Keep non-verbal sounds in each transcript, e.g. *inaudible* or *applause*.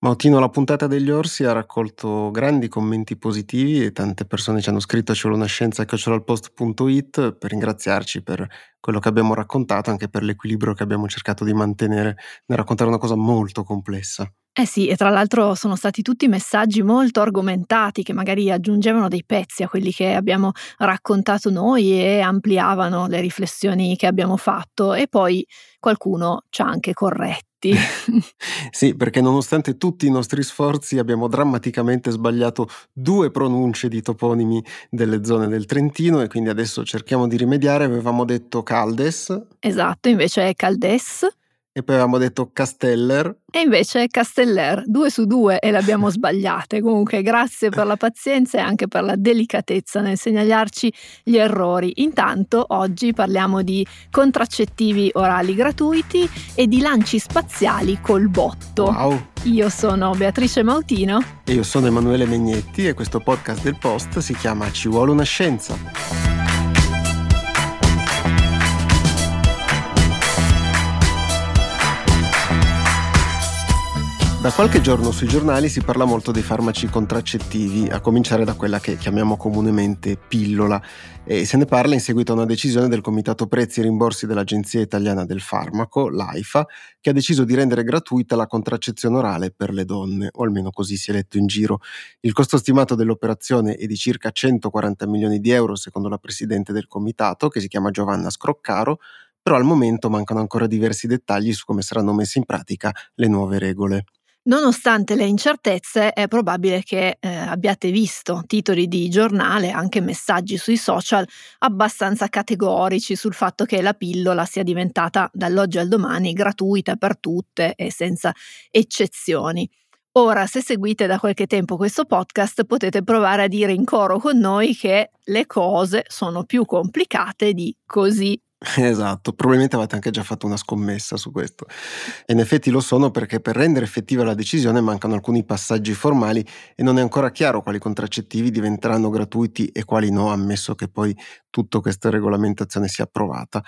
Mautino, la puntata degli orsi ha raccolto grandi commenti positivi e tante persone ci hanno scritto a ciolonascienza.it per ringraziarci per quello che abbiamo raccontato, anche per l'equilibrio che abbiamo cercato di mantenere nel raccontare una cosa molto complessa. Eh sì, e tra l'altro sono stati tutti messaggi molto argomentati che magari aggiungevano dei pezzi a quelli che abbiamo raccontato noi e ampliavano le riflessioni che abbiamo fatto e poi qualcuno ci ha anche corretto *laughs* sì, perché nonostante tutti i nostri sforzi abbiamo drammaticamente sbagliato due pronunce di toponimi delle zone del Trentino e quindi adesso cerchiamo di rimediare. Avevamo detto Caldes. Esatto, invece è Caldes. E poi avevamo detto Casteller. E invece Casteller, due su due e le abbiamo *laughs* sbagliate. Comunque grazie per la pazienza e anche per la delicatezza nel segnalarci gli errori. Intanto oggi parliamo di contraccettivi orali gratuiti e di lanci spaziali col botto. Wow! Io sono Beatrice Mautino. E io sono Emanuele Megnetti e questo podcast del Post si chiama Ci vuole una scienza. Da qualche giorno sui giornali si parla molto dei farmaci contraccettivi, a cominciare da quella che chiamiamo comunemente pillola, e se ne parla in seguito a una decisione del Comitato Prezzi e Rimborsi dell'Agenzia Italiana del Farmaco, l'AIFA, che ha deciso di rendere gratuita la contraccezione orale per le donne, o almeno così si è letto in giro. Il costo stimato dell'operazione è di circa 140 milioni di euro, secondo la Presidente del Comitato, che si chiama Giovanna Scroccaro, però al momento mancano ancora diversi dettagli su come saranno messe in pratica le nuove regole. Nonostante le incertezze, è probabile che eh, abbiate visto titoli di giornale, anche messaggi sui social abbastanza categorici sul fatto che la pillola sia diventata dall'oggi al domani gratuita per tutte e senza eccezioni. Ora, se seguite da qualche tempo questo podcast, potete provare a dire in coro con noi che le cose sono più complicate di così *laughs* Esatto, probabilmente avete anche già fatto una scommessa su questo. E in effetti lo sono perché per rendere effettiva la decisione mancano alcuni passaggi formali e non è ancora chiaro quali contraccettivi diventeranno gratuiti e quali no, ammesso che poi tutta questa regolamentazione sia approvata.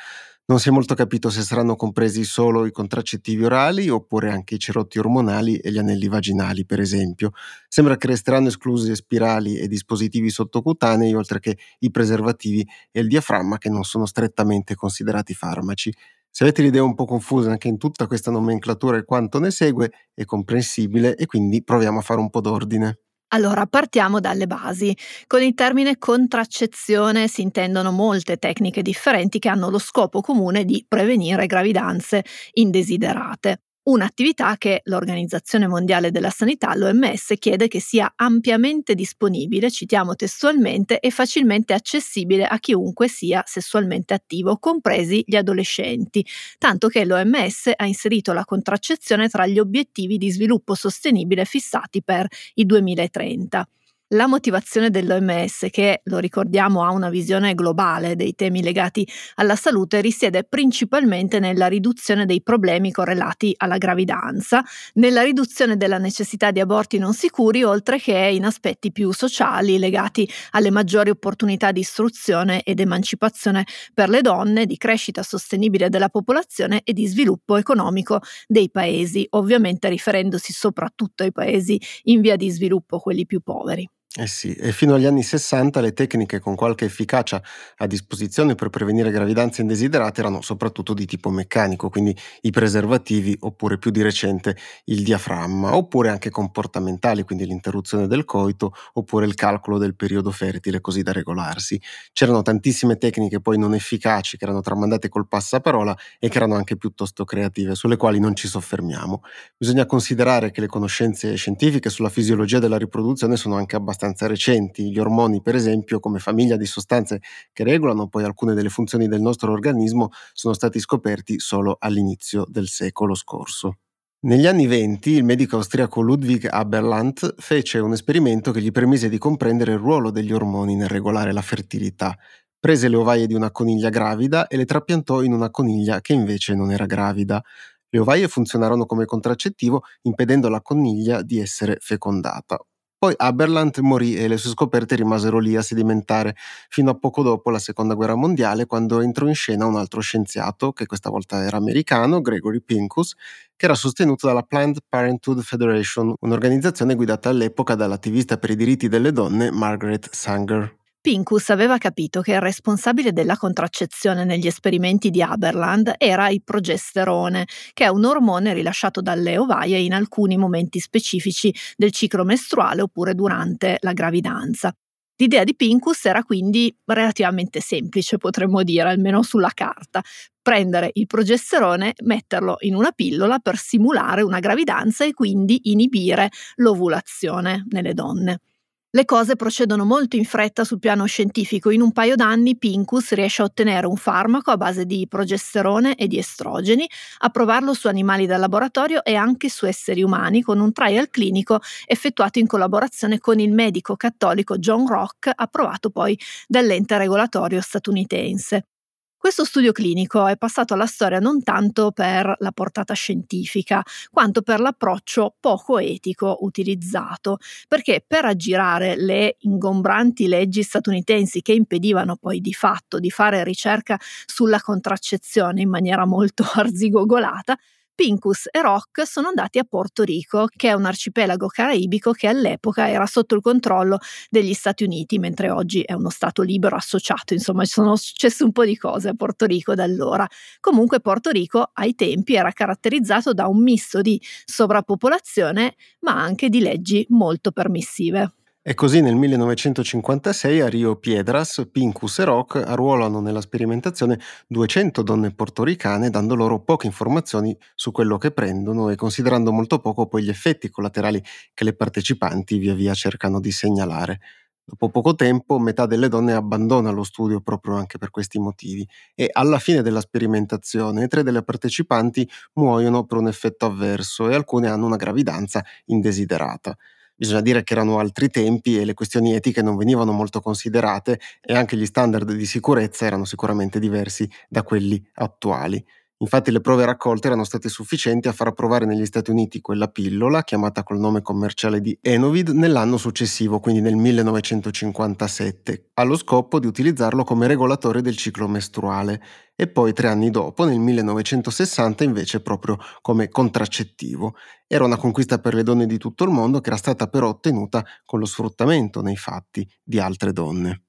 Non si è molto capito se saranno compresi solo i contraccettivi orali oppure anche i cerotti ormonali e gli anelli vaginali, per esempio. Sembra che resteranno esclusi spirali e dispositivi sottocutanei, oltre che i preservativi e il diaframma, che non sono strettamente considerati farmaci. Se avete l'idea un po' confusa anche in tutta questa nomenclatura e quanto ne segue, è comprensibile e quindi proviamo a fare un po' d'ordine. Allora, partiamo dalle basi. Con il termine contraccezione si intendono molte tecniche differenti che hanno lo scopo comune di prevenire gravidanze indesiderate un'attività che l'Organizzazione Mondiale della Sanità, l'OMS, chiede che sia ampiamente disponibile, citiamo testualmente, e facilmente accessibile a chiunque sia sessualmente attivo, compresi gli adolescenti, tanto che l'OMS ha inserito la contraccezione tra gli obiettivi di sviluppo sostenibile fissati per il 2030. La motivazione dell'OMS, che lo ricordiamo ha una visione globale dei temi legati alla salute, risiede principalmente nella riduzione dei problemi correlati alla gravidanza, nella riduzione della necessità di aborti non sicuri, oltre che in aspetti più sociali legati alle maggiori opportunità di istruzione ed emancipazione per le donne, di crescita sostenibile della popolazione e di sviluppo economico dei paesi, ovviamente riferendosi soprattutto ai paesi in via di sviluppo, quelli più poveri. Eh sì, e fino agli anni 60 le tecniche con qualche efficacia a disposizione per prevenire gravidanze indesiderate erano soprattutto di tipo meccanico, quindi i preservativi oppure più di recente il diaframma, oppure anche comportamentali, quindi l'interruzione del coito oppure il calcolo del periodo fertile così da regolarsi. C'erano tantissime tecniche poi non efficaci che erano tramandate col passaparola e che erano anche piuttosto creative, sulle quali non ci soffermiamo. Bisogna considerare che le conoscenze scientifiche sulla fisiologia della riproduzione sono anche abbastanza abbastanza recenti. Gli ormoni, per esempio, come famiglia di sostanze che regolano poi alcune delle funzioni del nostro organismo, sono stati scoperti solo all'inizio del secolo scorso. Negli anni venti il medico austriaco Ludwig Aberland fece un esperimento che gli permise di comprendere il ruolo degli ormoni nel regolare la fertilità. Prese le ovaie di una coniglia gravida e le trapiantò in una coniglia che invece non era gravida. Le ovaie funzionarono come contraccettivo impedendo alla coniglia di essere fecondata. Poi Aberland morì e le sue scoperte rimasero lì a sedimentare fino a poco dopo la seconda guerra mondiale quando entrò in scena un altro scienziato, che questa volta era americano, Gregory Pincus, che era sostenuto dalla Planned Parenthood Federation, un'organizzazione guidata all'epoca dall'attivista per i diritti delle donne Margaret Sanger. Pincus aveva capito che il responsabile della contraccezione negli esperimenti di Haberland era il progesterone, che è un ormone rilasciato dalle ovaie in alcuni momenti specifici del ciclo mestruale oppure durante la gravidanza. L'idea di Pincus era quindi relativamente semplice, potremmo dire, almeno sulla carta. Prendere il progesterone, metterlo in una pillola per simulare una gravidanza e quindi inibire l'ovulazione nelle donne. Le cose procedono molto in fretta sul piano scientifico. In un paio d'anni Pincus riesce a ottenere un farmaco a base di progesterone e di estrogeni, a provarlo su animali da laboratorio e anche su esseri umani con un trial clinico effettuato in collaborazione con il medico cattolico John Rock, approvato poi dall'ente regolatorio statunitense. Questo studio clinico è passato alla storia non tanto per la portata scientifica, quanto per l'approccio poco etico utilizzato, perché per aggirare le ingombranti leggi statunitensi che impedivano poi di fatto di fare ricerca sulla contraccezione in maniera molto *laughs* arzigogolata, Pincus e Rock sono andati a Porto Rico, che è un arcipelago caraibico che all'epoca era sotto il controllo degli Stati Uniti, mentre oggi è uno Stato libero associato. Insomma, ci sono successe un po' di cose a Porto Rico da allora. Comunque Porto Rico ai tempi era caratterizzato da un misto di sovrappopolazione, ma anche di leggi molto permissive. E così nel 1956 a Rio Piedras, Pincus e Rock arruolano nella sperimentazione 200 donne portoricane dando loro poche informazioni su quello che prendono e considerando molto poco poi gli effetti collaterali che le partecipanti via via cercano di segnalare. Dopo poco tempo metà delle donne abbandona lo studio proprio anche per questi motivi e alla fine della sperimentazione tre delle partecipanti muoiono per un effetto avverso e alcune hanno una gravidanza indesiderata. Bisogna dire che erano altri tempi e le questioni etiche non venivano molto considerate e anche gli standard di sicurezza erano sicuramente diversi da quelli attuali. Infatti le prove raccolte erano state sufficienti a far approvare negli Stati Uniti quella pillola, chiamata col nome commerciale di Enovid, nell'anno successivo, quindi nel 1957, allo scopo di utilizzarlo come regolatore del ciclo mestruale e poi tre anni dopo, nel 1960, invece proprio come contraccettivo. Era una conquista per le donne di tutto il mondo che era stata però ottenuta con lo sfruttamento nei fatti di altre donne.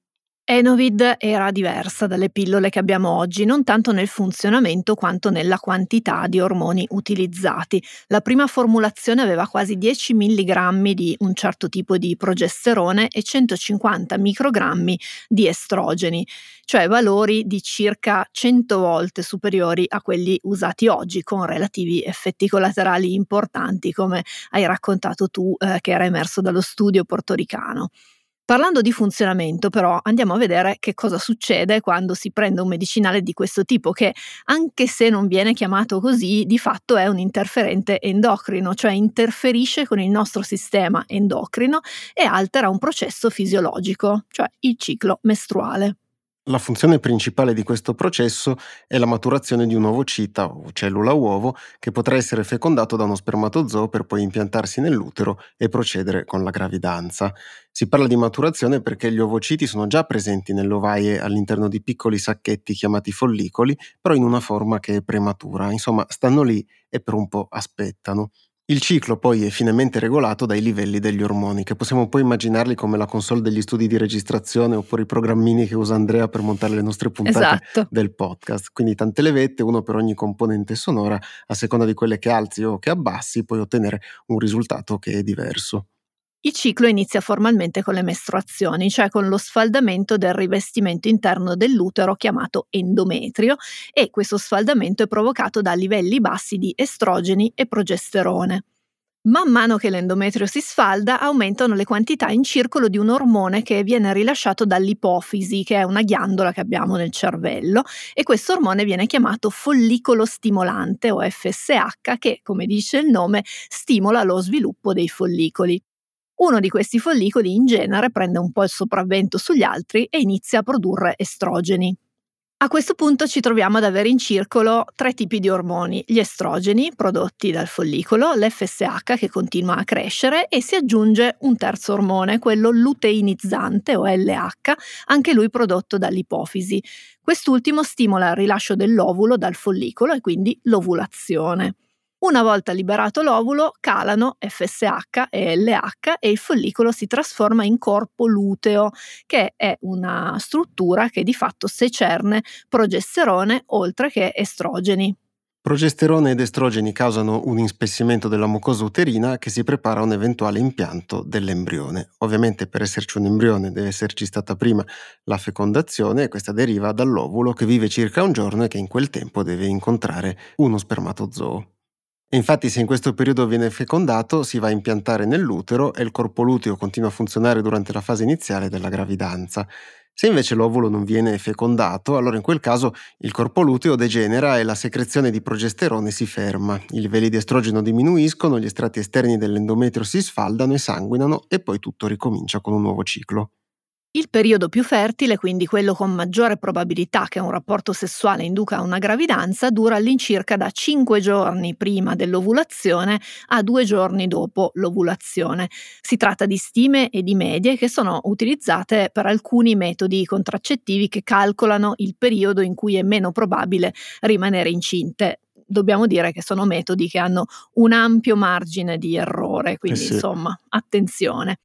Enovid era diversa dalle pillole che abbiamo oggi, non tanto nel funzionamento quanto nella quantità di ormoni utilizzati. La prima formulazione aveva quasi 10 mg di un certo tipo di progesterone e 150 microgrammi di estrogeni, cioè valori di circa 100 volte superiori a quelli usati oggi, con relativi effetti collaterali importanti, come hai raccontato tu, eh, che era emerso dallo studio portoricano. Parlando di funzionamento, però, andiamo a vedere che cosa succede quando si prende un medicinale di questo tipo, che anche se non viene chiamato così, di fatto è un interferente endocrino, cioè interferisce con il nostro sistema endocrino e altera un processo fisiologico, cioè il ciclo mestruale. La funzione principale di questo processo è la maturazione di un ovocita o cellula uovo che potrà essere fecondato da uno spermatozoo per poi impiantarsi nell'utero e procedere con la gravidanza. Si parla di maturazione perché gli ovociti sono già presenti nelle ovaie all'interno di piccoli sacchetti chiamati follicoli, però in una forma che è prematura. Insomma, stanno lì e per un po' aspettano. Il ciclo poi è finemente regolato dai livelli degli ormoni, che possiamo poi immaginarli come la console degli studi di registrazione oppure i programmini che usa Andrea per montare le nostre puntate esatto. del podcast. Quindi tante levette, uno per ogni componente sonora, a seconda di quelle che alzi o che abbassi, puoi ottenere un risultato che è diverso. Il ciclo inizia formalmente con le mestruazioni, cioè con lo sfaldamento del rivestimento interno dell'utero chiamato endometrio e questo sfaldamento è provocato da livelli bassi di estrogeni e progesterone. Man mano che l'endometrio si sfalda, aumentano le quantità in circolo di un ormone che viene rilasciato dall'ipofisi, che è una ghiandola che abbiamo nel cervello, e questo ormone viene chiamato follicolo stimolante o FSH, che, come dice il nome, stimola lo sviluppo dei follicoli. Uno di questi follicoli in genere prende un po' il sopravvento sugli altri e inizia a produrre estrogeni. A questo punto ci troviamo ad avere in circolo tre tipi di ormoni, gli estrogeni prodotti dal follicolo, l'FSH che continua a crescere e si aggiunge un terzo ormone, quello luteinizzante o LH, anche lui prodotto dall'ipofisi. Quest'ultimo stimola il rilascio dell'ovulo dal follicolo e quindi l'ovulazione. Una volta liberato l'ovulo, calano FSH e LH e il follicolo si trasforma in corpo luteo, che è una struttura che di fatto secerne progesterone oltre che estrogeni. Progesterone ed estrogeni causano un inspessimento della mucosa uterina che si prepara a un eventuale impianto dell'embrione. Ovviamente per esserci un embrione deve esserci stata prima la fecondazione e questa deriva dall'ovulo che vive circa un giorno e che in quel tempo deve incontrare uno spermatozoo. Infatti se in questo periodo viene fecondato si va a impiantare nell'utero e il corpo luteo continua a funzionare durante la fase iniziale della gravidanza. Se invece l'ovulo non viene fecondato, allora in quel caso il corpo luteo degenera e la secrezione di progesterone si ferma, i livelli di estrogeno diminuiscono, gli strati esterni dell'endometrio si sfaldano e sanguinano e poi tutto ricomincia con un nuovo ciclo. Il periodo più fertile, quindi quello con maggiore probabilità che un rapporto sessuale induca una gravidanza, dura all'incirca da 5 giorni prima dell'ovulazione a 2 giorni dopo l'ovulazione. Si tratta di stime e di medie che sono utilizzate per alcuni metodi contraccettivi che calcolano il periodo in cui è meno probabile rimanere incinte dobbiamo dire che sono metodi che hanno un ampio margine di errore, quindi eh sì. insomma, attenzione.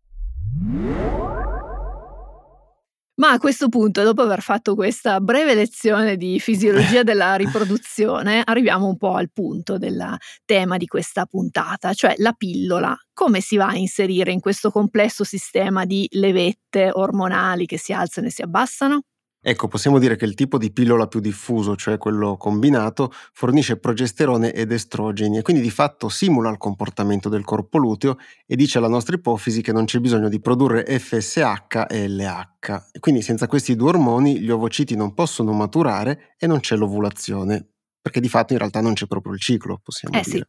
Ma a questo punto, dopo aver fatto questa breve lezione di fisiologia *laughs* della riproduzione, arriviamo un po' al punto del tema di questa puntata, cioè la pillola. Come si va a inserire in questo complesso sistema di levette ormonali che si alzano e si abbassano? Ecco, possiamo dire che il tipo di pillola più diffuso, cioè quello combinato, fornisce progesterone ed estrogeni e quindi di fatto simula il comportamento del corpo luteo e dice alla nostra ipofisi che non c'è bisogno di produrre FSH e LH. E quindi senza questi due ormoni gli ovociti non possono maturare e non c'è l'ovulazione, perché di fatto in realtà non c'è proprio il ciclo, possiamo eh dire. Sì.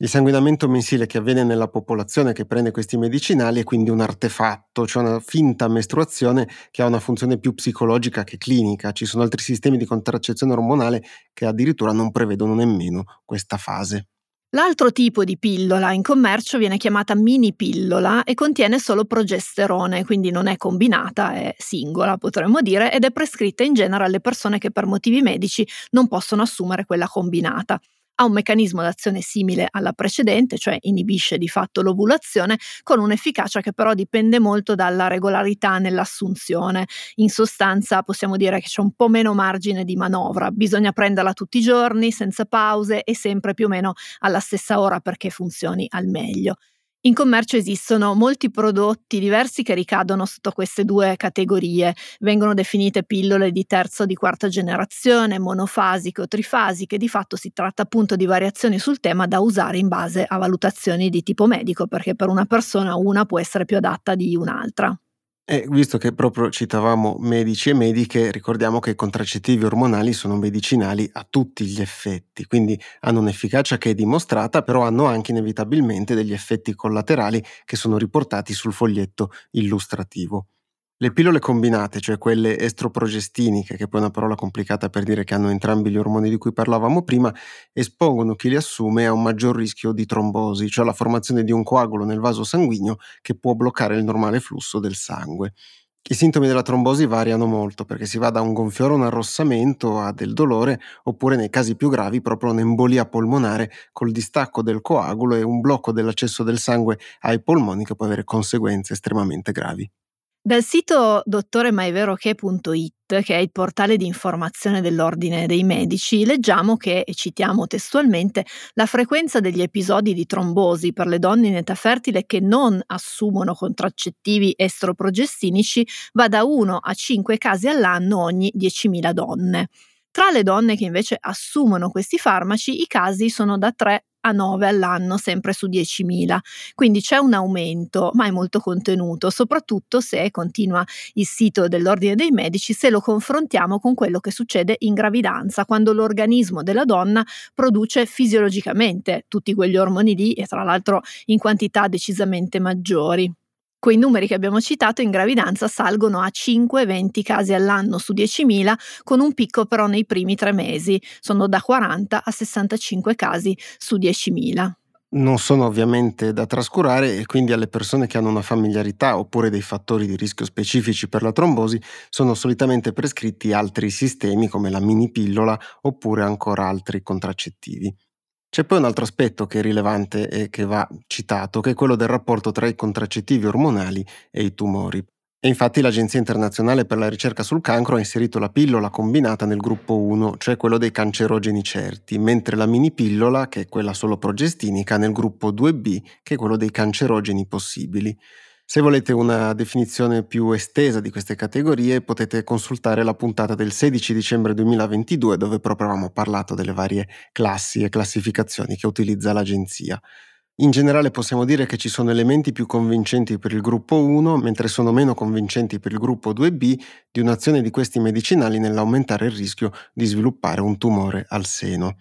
Il sanguinamento mensile che avviene nella popolazione che prende questi medicinali è quindi un artefatto, cioè una finta mestruazione che ha una funzione più psicologica che clinica. Ci sono altri sistemi di contraccezione ormonale che addirittura non prevedono nemmeno questa fase. L'altro tipo di pillola in commercio viene chiamata mini pillola e contiene solo progesterone, quindi non è combinata, è singola potremmo dire, ed è prescritta in genere alle persone che per motivi medici non possono assumere quella combinata ha un meccanismo d'azione simile alla precedente, cioè inibisce di fatto l'ovulazione, con un'efficacia che però dipende molto dalla regolarità nell'assunzione. In sostanza possiamo dire che c'è un po' meno margine di manovra, bisogna prenderla tutti i giorni, senza pause e sempre più o meno alla stessa ora perché funzioni al meglio. In commercio esistono molti prodotti diversi che ricadono sotto queste due categorie. Vengono definite pillole di terza o di quarta generazione, monofasiche o trifasiche. Di fatto si tratta appunto di variazioni sul tema da usare in base a valutazioni di tipo medico, perché per una persona una può essere più adatta di un'altra. E visto che proprio citavamo medici e mediche, ricordiamo che i contraccettivi ormonali sono medicinali a tutti gli effetti, quindi hanno un'efficacia che è dimostrata, però hanno anche inevitabilmente degli effetti collaterali che sono riportati sul foglietto illustrativo. Le pillole combinate, cioè quelle estroprogestiniche, che poi è una parola complicata per dire che hanno entrambi gli ormoni di cui parlavamo prima, espongono chi li assume a un maggior rischio di trombosi, cioè la formazione di un coagulo nel vaso sanguigno che può bloccare il normale flusso del sangue. I sintomi della trombosi variano molto perché si va da un gonfiore o un arrossamento a del dolore oppure nei casi più gravi proprio un'embolia polmonare col distacco del coagulo e un blocco dell'accesso del sangue ai polmoni che può avere conseguenze estremamente gravi. Dal sito dottoremaiveroche.it, che è il portale di informazione dell'Ordine dei Medici, leggiamo che, e citiamo testualmente, la frequenza degli episodi di trombosi per le donne in età fertile che non assumono contraccettivi estroprogestinici va da 1 a 5 casi all'anno ogni 10.000 donne. Tra le donne che invece assumono questi farmaci i casi sono da 3 a 9 all'anno, sempre su 10.000. Quindi c'è un aumento, ma è molto contenuto, soprattutto se continua il sito dell'Ordine dei Medici, se lo confrontiamo con quello che succede in gravidanza, quando l'organismo della donna produce fisiologicamente tutti quegli ormoni lì e tra l'altro in quantità decisamente maggiori. Quei numeri che abbiamo citato in gravidanza salgono a 5-20 casi all'anno su 10.000, con un picco però nei primi tre mesi, sono da 40 a 65 casi su 10.000. Non sono ovviamente da trascurare e quindi alle persone che hanno una familiarità oppure dei fattori di rischio specifici per la trombosi sono solitamente prescritti altri sistemi come la mini pillola oppure ancora altri contraccettivi. C'è poi un altro aspetto che è rilevante e che va citato, che è quello del rapporto tra i contraccettivi ormonali e i tumori. E infatti l'Agenzia internazionale per la ricerca sul cancro ha inserito la pillola combinata nel gruppo 1, cioè quello dei cancerogeni certi, mentre la mini pillola, che è quella solo progestinica, nel gruppo 2B, che è quello dei cancerogeni possibili. Se volete una definizione più estesa di queste categorie potete consultare la puntata del 16 dicembre 2022 dove proprio avevamo parlato delle varie classi e classificazioni che utilizza l'agenzia. In generale possiamo dire che ci sono elementi più convincenti per il gruppo 1, mentre sono meno convincenti per il gruppo 2B di un'azione di questi medicinali nell'aumentare il rischio di sviluppare un tumore al seno.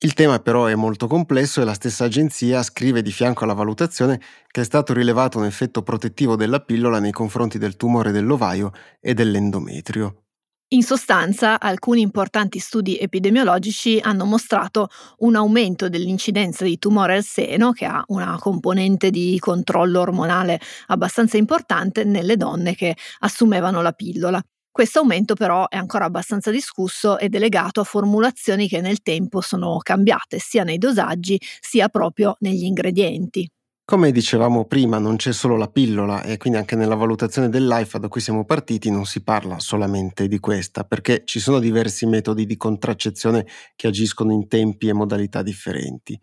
Il tema però è molto complesso e la stessa agenzia scrive di fianco alla valutazione che è stato rilevato un effetto protettivo della pillola nei confronti del tumore dell'ovaio e dell'endometrio. In sostanza, alcuni importanti studi epidemiologici hanno mostrato un aumento dell'incidenza di tumore al seno, che ha una componente di controllo ormonale abbastanza importante, nelle donne che assumevano la pillola. Questo aumento però è ancora abbastanza discusso ed è legato a formulazioni che nel tempo sono cambiate sia nei dosaggi sia proprio negli ingredienti. Come dicevamo prima, non c'è solo la pillola e quindi anche nella valutazione dell'AIFA da cui siamo partiti non si parla solamente di questa, perché ci sono diversi metodi di contraccezione che agiscono in tempi e modalità differenti.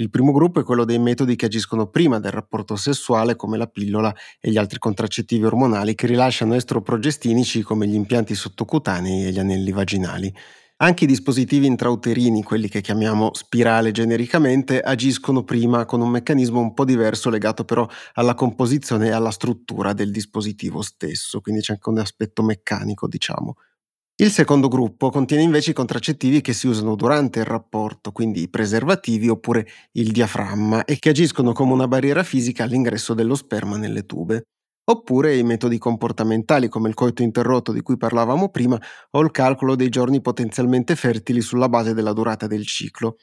Il primo gruppo è quello dei metodi che agiscono prima del rapporto sessuale, come la pillola e gli altri contraccettivi ormonali che rilasciano estroprogestinici come gli impianti sottocutanei e gli anelli vaginali. Anche i dispositivi intrauterini, quelli che chiamiamo spirale genericamente, agiscono prima con un meccanismo un po' diverso legato però alla composizione e alla struttura del dispositivo stesso, quindi c'è anche un aspetto meccanico, diciamo. Il secondo gruppo contiene invece i contraccettivi che si usano durante il rapporto, quindi i preservativi oppure il diaframma, e che agiscono come una barriera fisica all'ingresso dello sperma nelle tube oppure i metodi comportamentali come il coito interrotto di cui parlavamo prima o il calcolo dei giorni potenzialmente fertili sulla base della durata del ciclo.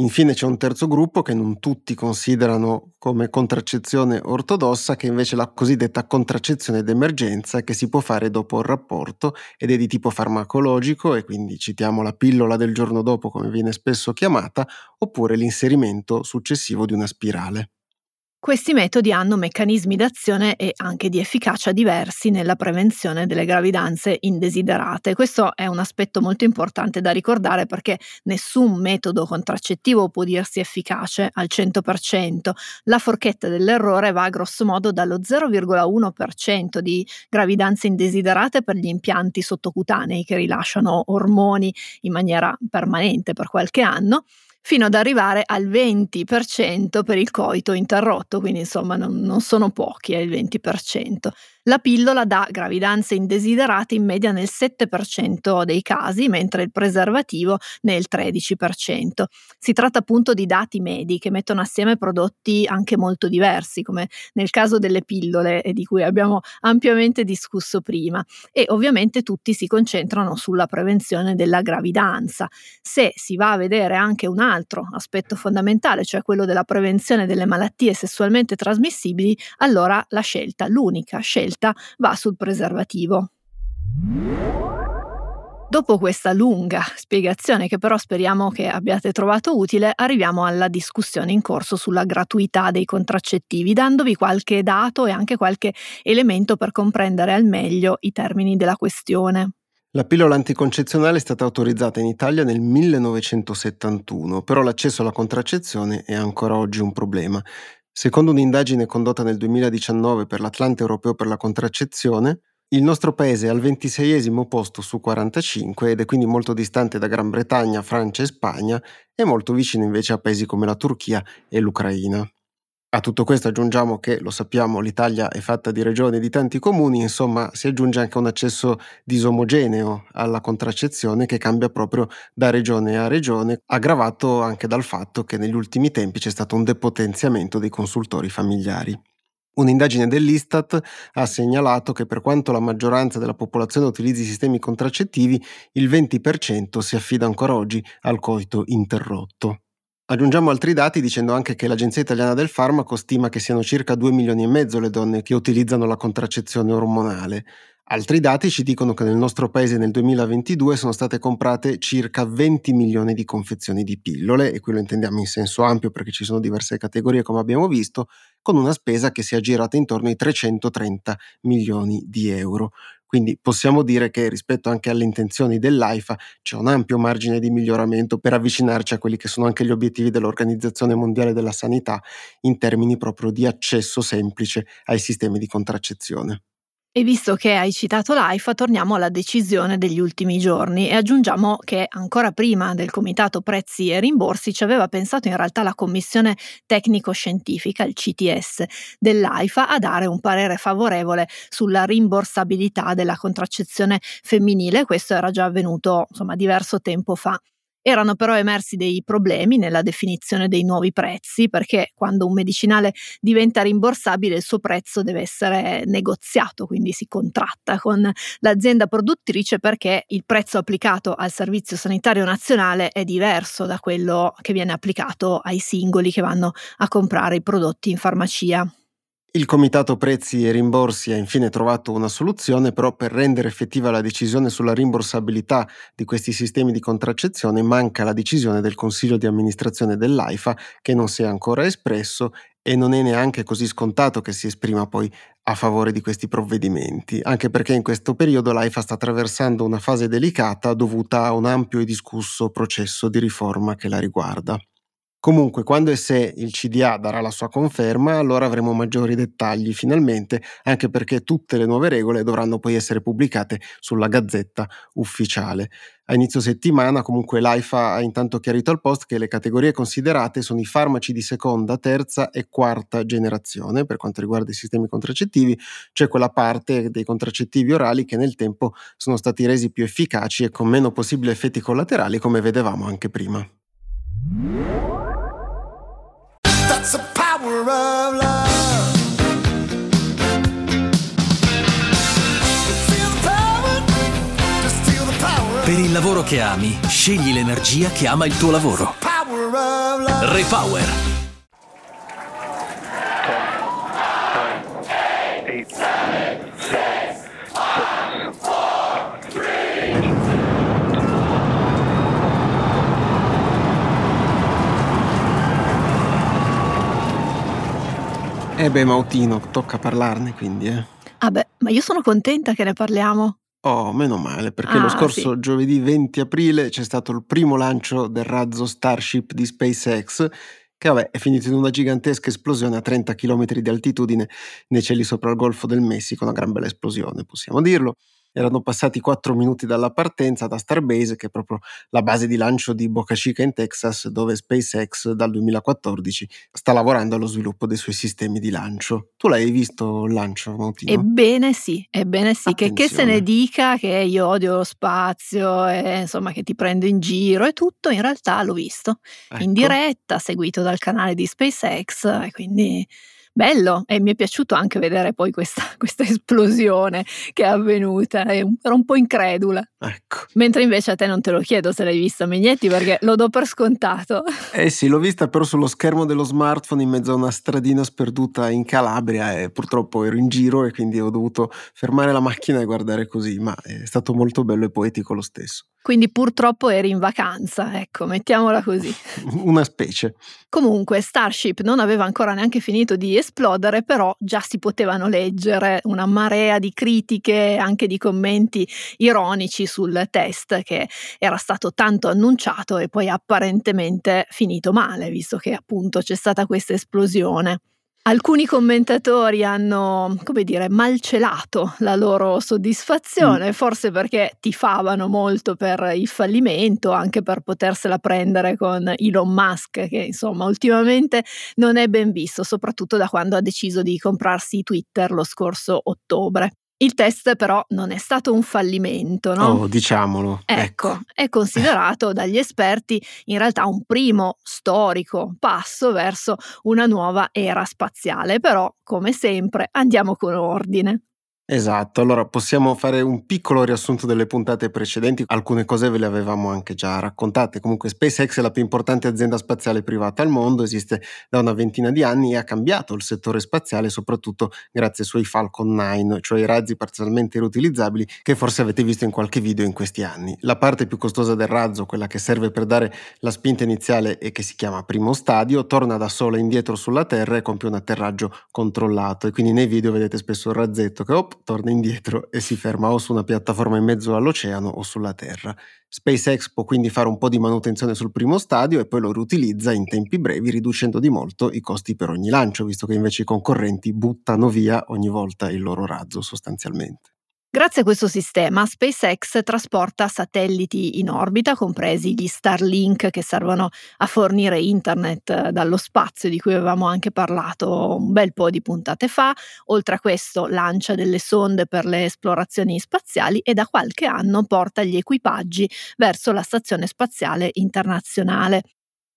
Infine c'è un terzo gruppo che non tutti considerano come contraccezione ortodossa, che invece è la cosiddetta contraccezione d'emergenza che si può fare dopo il rapporto ed è di tipo farmacologico e quindi citiamo la pillola del giorno dopo come viene spesso chiamata, oppure l'inserimento successivo di una spirale. Questi metodi hanno meccanismi d'azione e anche di efficacia diversi nella prevenzione delle gravidanze indesiderate. Questo è un aspetto molto importante da ricordare perché nessun metodo contraccettivo può dirsi efficace al 100%. La forchetta dell'errore va grosso modo dallo 0,1% di gravidanze indesiderate per gli impianti sottocutanei che rilasciano ormoni in maniera permanente per qualche anno fino ad arrivare al 20% per il coito interrotto, quindi insomma non, non sono pochi, è il 20%. La pillola dà gravidanze indesiderate in media nel 7% dei casi, mentre il preservativo nel 13%. Si tratta appunto di dati medi che mettono assieme prodotti anche molto diversi, come nel caso delle pillole di cui abbiamo ampiamente discusso prima, e ovviamente tutti si concentrano sulla prevenzione della gravidanza. Se si va a vedere anche un altro aspetto fondamentale, cioè quello della prevenzione delle malattie sessualmente trasmissibili, allora la scelta, l'unica scelta scelta va sul preservativo. Dopo questa lunga spiegazione, che però speriamo che abbiate trovato utile, arriviamo alla discussione in corso sulla gratuità dei contraccettivi, dandovi qualche dato e anche qualche elemento per comprendere al meglio i termini della questione. La pillola anticoncezionale è stata autorizzata in Italia nel 1971, però l'accesso alla contraccezione è ancora oggi un problema. Secondo un'indagine condotta nel 2019 per l'Atlante europeo per la contraccezione, il nostro paese è al 26 posto su 45 ed è quindi molto distante da Gran Bretagna, Francia e Spagna e molto vicino invece a paesi come la Turchia e l'Ucraina. A tutto questo aggiungiamo che, lo sappiamo, l'Italia è fatta di regioni e di tanti comuni, insomma si aggiunge anche un accesso disomogeneo alla contraccezione che cambia proprio da regione a regione, aggravato anche dal fatto che negli ultimi tempi c'è stato un depotenziamento dei consultori familiari. Un'indagine dell'Istat ha segnalato che per quanto la maggioranza della popolazione utilizzi sistemi contraccettivi, il 20% si affida ancora oggi al coito interrotto. Aggiungiamo altri dati dicendo anche che l'Agenzia Italiana del Farmaco stima che siano circa 2 milioni e mezzo le donne che utilizzano la contraccezione ormonale. Altri dati ci dicono che nel nostro paese nel 2022 sono state comprate circa 20 milioni di confezioni di pillole, e qui lo intendiamo in senso ampio perché ci sono diverse categorie come abbiamo visto, con una spesa che si è aggirata intorno ai 330 milioni di euro. Quindi possiamo dire che rispetto anche alle intenzioni dell'AIFA c'è un ampio margine di miglioramento per avvicinarci a quelli che sono anche gli obiettivi dell'Organizzazione Mondiale della Sanità in termini proprio di accesso semplice ai sistemi di contraccezione. E visto che hai citato l'AIFA, torniamo alla decisione degli ultimi giorni e aggiungiamo che ancora prima del Comitato Prezzi e Rimborsi ci aveva pensato in realtà la Commissione Tecnico-Scientifica, il CTS, dell'AIFA a dare un parere favorevole sulla rimborsabilità della contraccezione femminile. Questo era già avvenuto insomma diverso tempo fa. Erano però emersi dei problemi nella definizione dei nuovi prezzi perché quando un medicinale diventa rimborsabile il suo prezzo deve essere negoziato, quindi si contratta con l'azienda produttrice perché il prezzo applicato al Servizio Sanitario Nazionale è diverso da quello che viene applicato ai singoli che vanno a comprare i prodotti in farmacia. Il Comitato Prezzi e Rimborsi ha infine trovato una soluzione, però per rendere effettiva la decisione sulla rimborsabilità di questi sistemi di contraccezione manca la decisione del Consiglio di amministrazione dell'AIFA che non si è ancora espresso e non è neanche così scontato che si esprima poi a favore di questi provvedimenti, anche perché in questo periodo l'AIFA sta attraversando una fase delicata dovuta a un ampio e discusso processo di riforma che la riguarda. Comunque, quando e se il CDA darà la sua conferma, allora avremo maggiori dettagli finalmente, anche perché tutte le nuove regole dovranno poi essere pubblicate sulla gazzetta ufficiale. A inizio settimana comunque l'AIFA ha intanto chiarito al post che le categorie considerate sono i farmaci di seconda, terza e quarta generazione per quanto riguarda i sistemi contraccettivi, cioè quella parte dei contraccettivi orali che nel tempo sono stati resi più efficaci e con meno possibili effetti collaterali come vedevamo anche prima. Lavoro che ami, scegli l'energia che ama il tuo lavoro. Repower. 10, 9, 8, 7, 6, 5, 4, 3, Eh beh, Mautino, tocca parlarne quindi, eh. Ah beh, ma io sono contenta che ne parliamo. Oh, meno male, perché ah, lo scorso sì. giovedì 20 aprile c'è stato il primo lancio del razzo Starship di SpaceX, che vabbè è finito in una gigantesca esplosione a 30 km di altitudine nei cieli sopra il Golfo del Messico, una gran bella esplosione, possiamo dirlo erano passati 4 minuti dalla partenza da Starbase, che è proprio la base di lancio di Boca Chica in Texas, dove SpaceX dal 2014 sta lavorando allo sviluppo dei suoi sistemi di lancio. Tu l'hai visto il lancio, Mautino? Ebbene sì, ebbene sì, che, che, se ne dica che io odio lo spazio e insomma che ti prendo in giro e tutto, in realtà l'ho visto ecco. in diretta, seguito dal canale di SpaceX e quindi bello e mi è piaciuto anche vedere poi questa, *laughs* questa esplosione che è avvenuta, ero un po' incredula. Ecco. Mentre invece a te non te lo chiedo se l'hai vista Megnetti perché lo do per scontato. *laughs* Eh sì, l'ho vista però sullo schermo dello smartphone in mezzo a una stradina sperduta in Calabria e purtroppo ero in giro e quindi ho dovuto fermare la macchina e guardare così, ma è stato molto bello e poetico lo stesso. Quindi purtroppo eri in vacanza, ecco, mettiamola così. *laughs* Una specie. Comunque, Starship non aveva ancora neanche finito di esplodere, però già si potevano leggere una marea di critiche, anche di commenti ironici sul test che era stato tanto annunciato e poi apparentemente finito male, visto che appunto c'è stata questa esplosione. Alcuni commentatori hanno, come dire, malcelato la loro soddisfazione, mm. forse perché tifavano molto per il fallimento, anche per potersela prendere con Elon Musk, che insomma ultimamente non è ben visto, soprattutto da quando ha deciso di comprarsi Twitter lo scorso ottobre. Il test però non è stato un fallimento, no? Oh, diciamolo. Ecco, ecco, è considerato *laughs* dagli esperti in realtà un primo storico passo verso una nuova era spaziale, però come sempre andiamo con ordine. Esatto, allora possiamo fare un piccolo riassunto delle puntate precedenti, alcune cose ve le avevamo anche già raccontate, comunque SpaceX è la più importante azienda spaziale privata al mondo, esiste da una ventina di anni e ha cambiato il settore spaziale soprattutto grazie ai suoi Falcon 9, cioè i razzi parzialmente riutilizzabili che forse avete visto in qualche video in questi anni. La parte più costosa del razzo, quella che serve per dare la spinta iniziale e che si chiama primo stadio, torna da sola indietro sulla Terra e compie un atterraggio controllato. E quindi nei video vedete spesso il razzetto che op, torna indietro e si ferma o su una piattaforma in mezzo all'oceano o sulla Terra. SpaceX può quindi fare un po' di manutenzione sul primo stadio e poi lo riutilizza in tempi brevi riducendo di molto i costi per ogni lancio, visto che invece i concorrenti buttano via ogni volta il loro razzo sostanzialmente. Grazie a questo sistema SpaceX trasporta satelliti in orbita, compresi gli Starlink che servono a fornire internet eh, dallo spazio di cui avevamo anche parlato un bel po' di puntate fa. Oltre a questo lancia delle sonde per le esplorazioni spaziali e da qualche anno porta gli equipaggi verso la Stazione Spaziale Internazionale.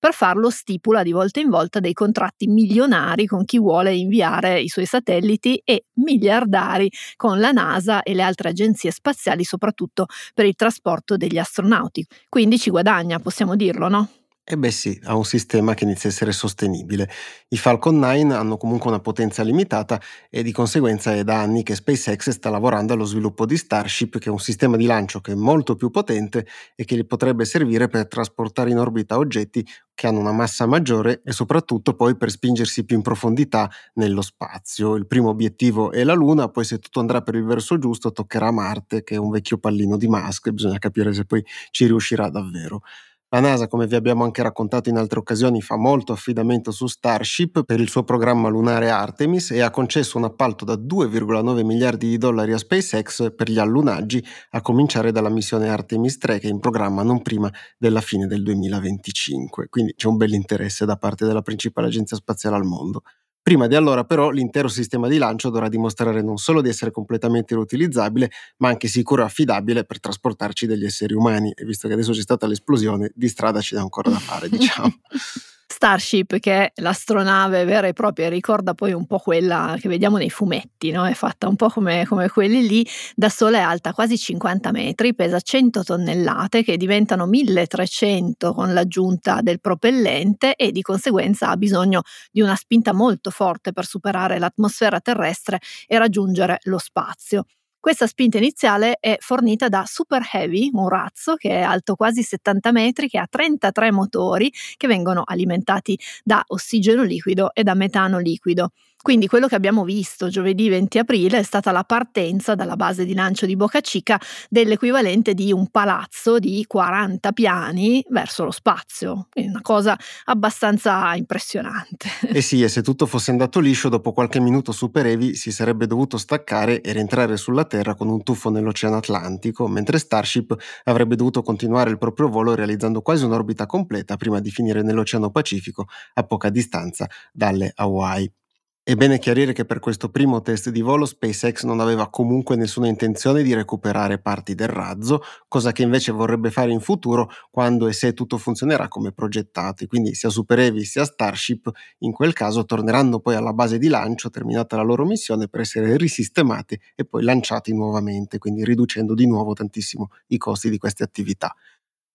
Per farlo stipula di volta in volta dei contratti milionari con chi vuole inviare i suoi satelliti e miliardari con la NASA e le altre agenzie spaziali, soprattutto per il trasporto degli astronauti. Quindi ci guadagna, possiamo dirlo, no? Eh beh sì, ha un sistema che inizia a essere sostenibile. I Falcon 9 hanno comunque una potenza limitata e di conseguenza è da anni che SpaceX sta lavorando allo sviluppo di Starship, che è un sistema di lancio che è molto più potente e che gli potrebbe servire per trasportare in orbita oggetti che hanno una massa maggiore e soprattutto poi per spingersi più in profondità nello spazio. Il primo obiettivo è la Luna, poi se tutto andrà per il verso giusto toccherà Marte, che è un vecchio pallino di Musk e bisogna capire se poi ci riuscirà davvero. La NASA, come vi abbiamo anche raccontato in altre occasioni, fa molto affidamento su Starship per il suo programma lunare Artemis e ha concesso un appalto da 2,9 miliardi di dollari a SpaceX per gli allunaggi, a cominciare dalla missione Artemis 3 che è in programma non prima della fine del 2025. Quindi c'è un bel interesse da parte della principale agenzia spaziale al mondo. Prima di allora però l'intero sistema di lancio dovrà dimostrare non solo di essere completamente riutilizzabile, ma anche sicuro e affidabile per trasportarci degli esseri umani e visto che adesso c'è stata l'esplosione, di strada ci dà ancora da fare, *laughs* diciamo. Starship, che è l'astronave vera e propria, ricorda poi un po' quella che vediamo nei fumetti, no? è fatta un po' come, come quelli lì, da sola è alta quasi 50 metri, pesa 100 tonnellate che diventano 1300 con l'aggiunta del propellente e di conseguenza ha bisogno di una spinta molto forte per superare l'atmosfera terrestre e raggiungere lo spazio. Questa spinta iniziale è fornita da Super Heavy, un razzo che è alto quasi 70 metri, che ha 33 motori che vengono alimentati da ossigeno liquido e da metano liquido. Quindi quello che abbiamo visto giovedì 20 aprile è stata la partenza dalla base di lancio di Boca Chica dell'equivalente di un palazzo di 40 piani verso lo spazio. È una cosa abbastanza impressionante. Eh sì, e se tutto fosse andato liscio, dopo qualche minuto Super Heavy si sarebbe dovuto staccare e rientrare sulla Terra con un tuffo nell'Oceano Atlantico, mentre Starship avrebbe dovuto continuare il proprio volo realizzando quasi un'orbita completa prima di finire nell'Oceano Pacifico a poca distanza dalle Hawaii. È bene chiarire che per questo primo test di volo SpaceX non aveva comunque nessuna intenzione di recuperare parti del razzo, cosa che invece vorrebbe fare in futuro quando e se tutto funzionerà come progettati. Quindi sia Super Heavy sia Starship in quel caso torneranno poi alla base di lancio terminata la loro missione per essere risistemati e poi lanciati nuovamente, quindi riducendo di nuovo tantissimo i costi di queste attività.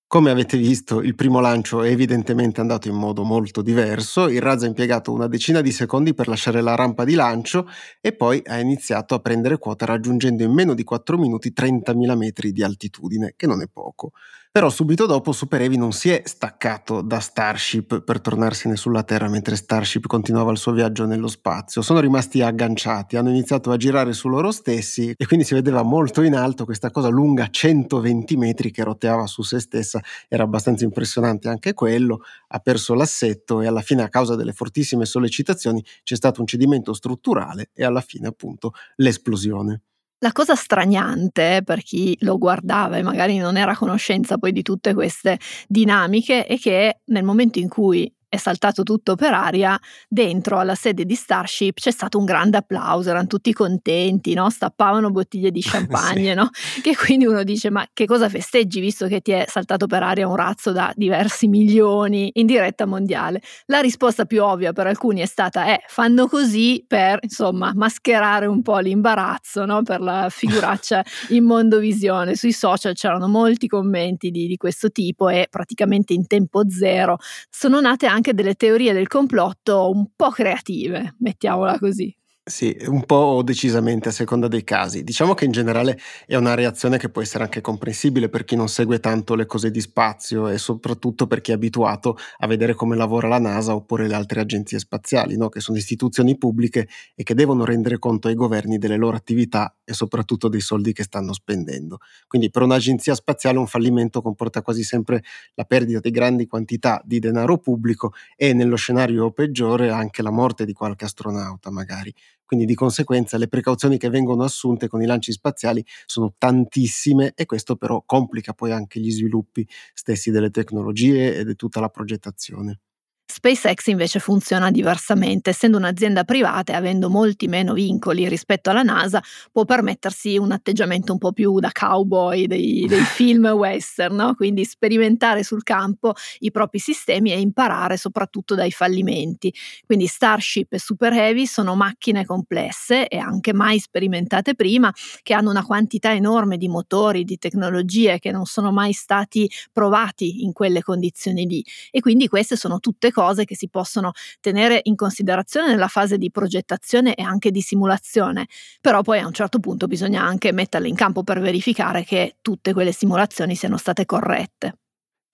Come avete visto, il primo lancio è evidentemente andato in modo molto diverso, il razzo ha impiegato una decina di secondi per lasciare la rampa di lancio e poi ha iniziato a prendere quota raggiungendo in meno di 4 minuti 30.000 metri di altitudine, che non è poco. Però subito dopo Super Heavy non si è staccato da Starship per tornarsene sulla Terra mentre Starship continuava il suo viaggio nello spazio. Sono rimasti agganciati, hanno iniziato a girare su loro stessi e quindi si vedeva molto in alto questa cosa lunga 120 metri che roteava su se stessa. Era abbastanza impressionante anche quello. Ha perso l'assetto e alla fine a causa delle fortissime sollecitazioni c'è stato un cedimento strutturale e alla fine appunto l'esplosione. La cosa straniante per chi lo guardava e magari non era a conoscenza poi di tutte queste dinamiche è che nel momento in cui è saltato tutto per aria, dentro alla sede di Starship c'è stato un grande applauso, erano tutti contenti, no? stappavano bottiglie di *laughs* champagne, sì. no? che quindi uno dice ma che cosa festeggi visto che ti è saltato per aria un razzo da diversi milioni in diretta mondiale? La risposta più ovvia per alcuni è stata eh, fanno così per insomma mascherare un po' l'imbarazzo no? per la figuraccia *laughs* in mondovisione. Sui social c'erano molti commenti di, di questo tipo e praticamente in tempo zero sono nate anche delle teorie del complotto un po' creative, mettiamola così. Sì, un po' decisamente a seconda dei casi. Diciamo che in generale è una reazione che può essere anche comprensibile per chi non segue tanto le cose di spazio e soprattutto per chi è abituato a vedere come lavora la NASA oppure le altre agenzie spaziali, no? che sono istituzioni pubbliche e che devono rendere conto ai governi delle loro attività e soprattutto dei soldi che stanno spendendo. Quindi per un'agenzia spaziale un fallimento comporta quasi sempre la perdita di grandi quantità di denaro pubblico e nello scenario peggiore anche la morte di qualche astronauta magari. Quindi di conseguenza le precauzioni che vengono assunte con i lanci spaziali sono tantissime e questo però complica poi anche gli sviluppi stessi delle tecnologie e di tutta la progettazione. SpaceX invece funziona diversamente, essendo un'azienda privata e avendo molti meno vincoli rispetto alla NASA, può permettersi un atteggiamento un po' più da cowboy dei, dei *laughs* film western, no? quindi sperimentare sul campo i propri sistemi e imparare soprattutto dai fallimenti. Quindi Starship e Super Heavy sono macchine complesse e anche mai sperimentate prima, che hanno una quantità enorme di motori, di tecnologie che non sono mai stati provati in quelle condizioni lì. E quindi queste sono tutte cose che si possono tenere in considerazione nella fase di progettazione e anche di simulazione, però poi a un certo punto bisogna anche metterle in campo per verificare che tutte quelle simulazioni siano state corrette.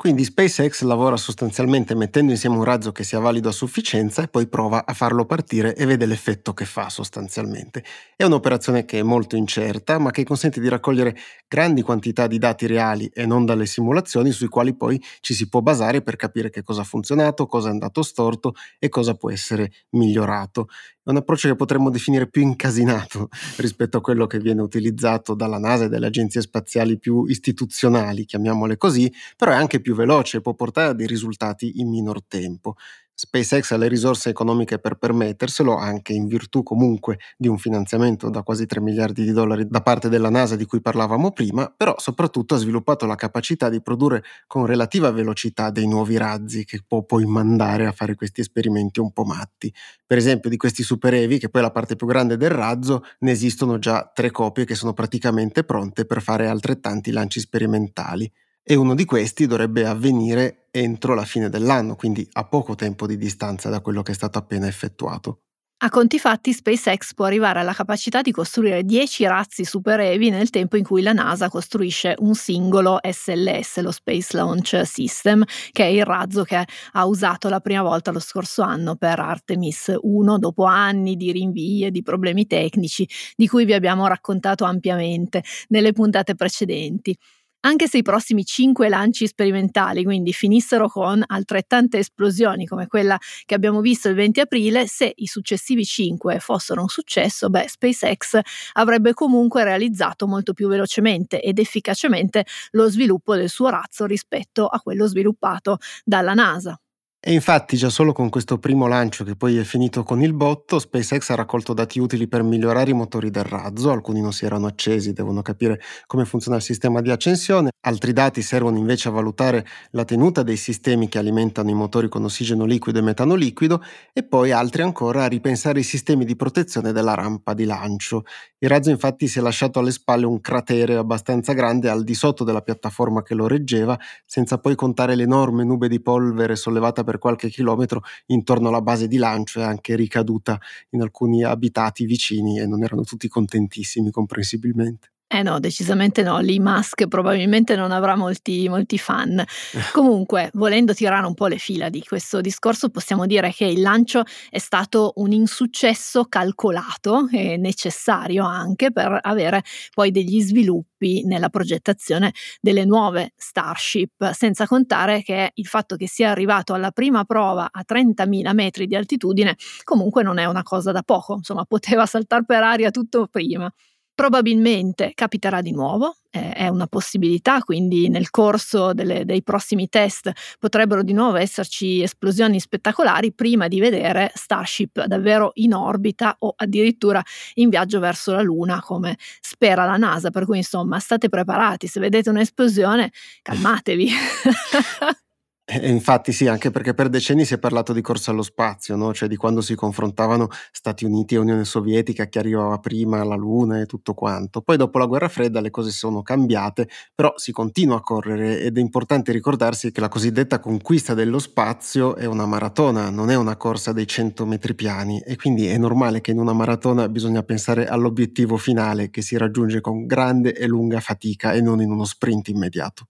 Quindi SpaceX lavora sostanzialmente mettendo insieme un razzo che sia valido a sufficienza e poi prova a farlo partire e vede l'effetto che fa sostanzialmente. È un'operazione che è molto incerta, ma che consente di raccogliere grandi quantità di dati reali e non dalle simulazioni sui quali poi ci si può basare per capire che cosa ha funzionato, cosa è andato storto e cosa può essere migliorato. È un approccio che potremmo definire più incasinato *laughs* rispetto a quello che viene utilizzato dalla NASA e dalle agenzie spaziali più istituzionali, chiamiamole così, però è anche più veloce e può portare a dei risultati in minor tempo. SpaceX ha le risorse economiche per permetterselo, anche in virtù comunque di un finanziamento da quasi 3 miliardi di dollari da parte della NASA di cui parlavamo prima, però soprattutto ha sviluppato la capacità di produrre con relativa velocità dei nuovi razzi che può poi mandare a fare questi esperimenti un po' matti. Per esempio di questi Super Heavy, che poi è la parte più grande del razzo, ne esistono già tre copie che sono praticamente pronte per fare altrettanti lanci sperimentali e uno di questi dovrebbe avvenire entro la fine dell'anno, quindi a poco tempo di distanza da quello che è stato appena effettuato. A conti fatti, SpaceX può arrivare alla capacità di costruire 10 razzi super heavy nel tempo in cui la NASA costruisce un singolo SLS, lo Space Launch System, che è il razzo che ha usato la prima volta lo scorso anno per Artemis 1, dopo anni di rinvii e di problemi tecnici di cui vi abbiamo raccontato ampiamente nelle puntate precedenti. Anche se i prossimi cinque lanci sperimentali quindi finissero con altrettante esplosioni come quella che abbiamo visto il 20 aprile, se i successivi cinque fossero un successo, beh, SpaceX avrebbe comunque realizzato molto più velocemente ed efficacemente lo sviluppo del suo razzo rispetto a quello sviluppato dalla NASA. E infatti già solo con questo primo lancio che poi è finito con il botto, SpaceX ha raccolto dati utili per migliorare i motori del razzo, alcuni non si erano accesi, devono capire come funziona il sistema di accensione, altri dati servono invece a valutare la tenuta dei sistemi che alimentano i motori con ossigeno liquido e metano liquido e poi altri ancora a ripensare i sistemi di protezione della rampa di lancio. Il razzo infatti si è lasciato alle spalle un cratere abbastanza grande al di sotto della piattaforma che lo reggeva, senza poi contare l'enorme nube di polvere sollevata per per qualche chilometro intorno alla base di lancio e anche ricaduta in alcuni abitati vicini e non erano tutti contentissimi comprensibilmente. Eh no, decisamente no, lì Musk probabilmente non avrà molti, molti fan. Comunque, volendo tirare un po' le fila di questo discorso, possiamo dire che il lancio è stato un insuccesso calcolato e necessario anche per avere poi degli sviluppi nella progettazione delle nuove Starship, senza contare che il fatto che sia arrivato alla prima prova a 30.000 metri di altitudine comunque non è una cosa da poco, insomma poteva saltare per aria tutto prima. Probabilmente capiterà di nuovo, eh, è una possibilità, quindi nel corso delle, dei prossimi test potrebbero di nuovo esserci esplosioni spettacolari prima di vedere Starship davvero in orbita o addirittura in viaggio verso la Luna, come spera la NASA. Per cui insomma state preparati, se vedete un'esplosione calmatevi. *laughs* E infatti sì, anche perché per decenni si è parlato di corsa allo spazio, no? cioè di quando si confrontavano Stati Uniti e Unione Sovietica, chi arrivava prima, la Luna e tutto quanto. Poi dopo la guerra fredda le cose sono cambiate, però si continua a correre ed è importante ricordarsi che la cosiddetta conquista dello spazio è una maratona, non è una corsa dei 100 metri piani e quindi è normale che in una maratona bisogna pensare all'obiettivo finale che si raggiunge con grande e lunga fatica e non in uno sprint immediato.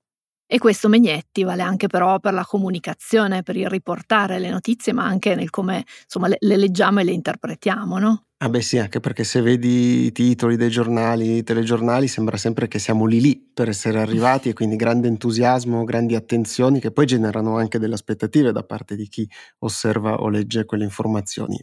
E questo Megnetti vale anche però per la comunicazione, per il riportare le notizie, ma anche nel come insomma, le, le leggiamo e le interpretiamo, no? Ah beh sì, anche perché se vedi i titoli dei giornali, i telegiornali, sembra sempre che siamo lì lì per essere arrivati e quindi grande entusiasmo, grandi attenzioni che poi generano anche delle aspettative da parte di chi osserva o legge quelle informazioni.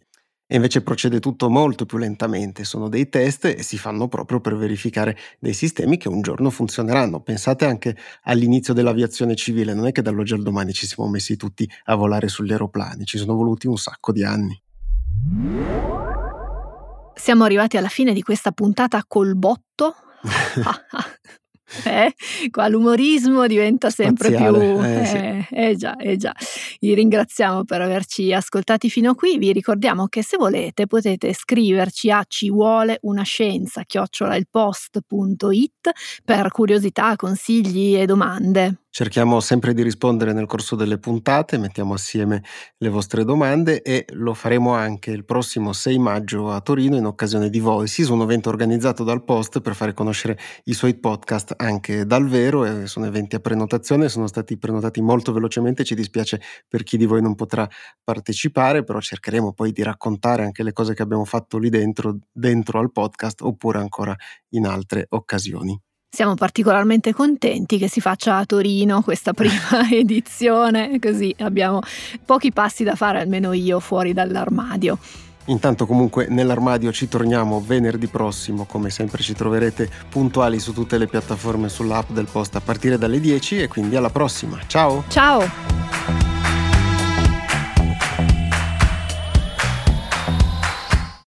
E invece procede tutto molto più lentamente, sono dei test e si fanno proprio per verificare dei sistemi che un giorno funzioneranno. Pensate anche all'inizio dell'aviazione civile, non è che dall'oggi al domani ci siamo messi tutti a volare sugli aeroplani, ci sono voluti un sacco di anni. Siamo arrivati alla fine di questa puntata col botto. *laughs* *laughs* *laughs* Eh, qua l'umorismo diventa sempre Spaziale, più... eh, Eh, sì. eh già, eh già. Vi ringraziamo per averci ascoltati fino a qui. Vi ricordiamo che se volete potete scriverci a ci vuole una scienza chiocciolailpost.it per curiosità, consigli e domande. Cerchiamo sempre di rispondere nel corso delle puntate, mettiamo assieme le vostre domande e lo faremo anche il prossimo 6 maggio a Torino in occasione di Voices, un evento organizzato dal Post per fare conoscere i suoi podcast anche dal vero. E sono eventi a prenotazione, sono stati prenotati molto velocemente, ci dispiace per chi di voi non potrà partecipare, però cercheremo poi di raccontare anche le cose che abbiamo fatto lì dentro, dentro al podcast oppure ancora in altre occasioni. Siamo particolarmente contenti che si faccia a Torino questa prima *laughs* edizione, così abbiamo pochi passi da fare, almeno io, fuori dall'armadio. Intanto comunque nell'armadio ci torniamo venerdì prossimo, come sempre ci troverete puntuali su tutte le piattaforme sull'app del post a partire dalle 10 e quindi alla prossima. Ciao! Ciao!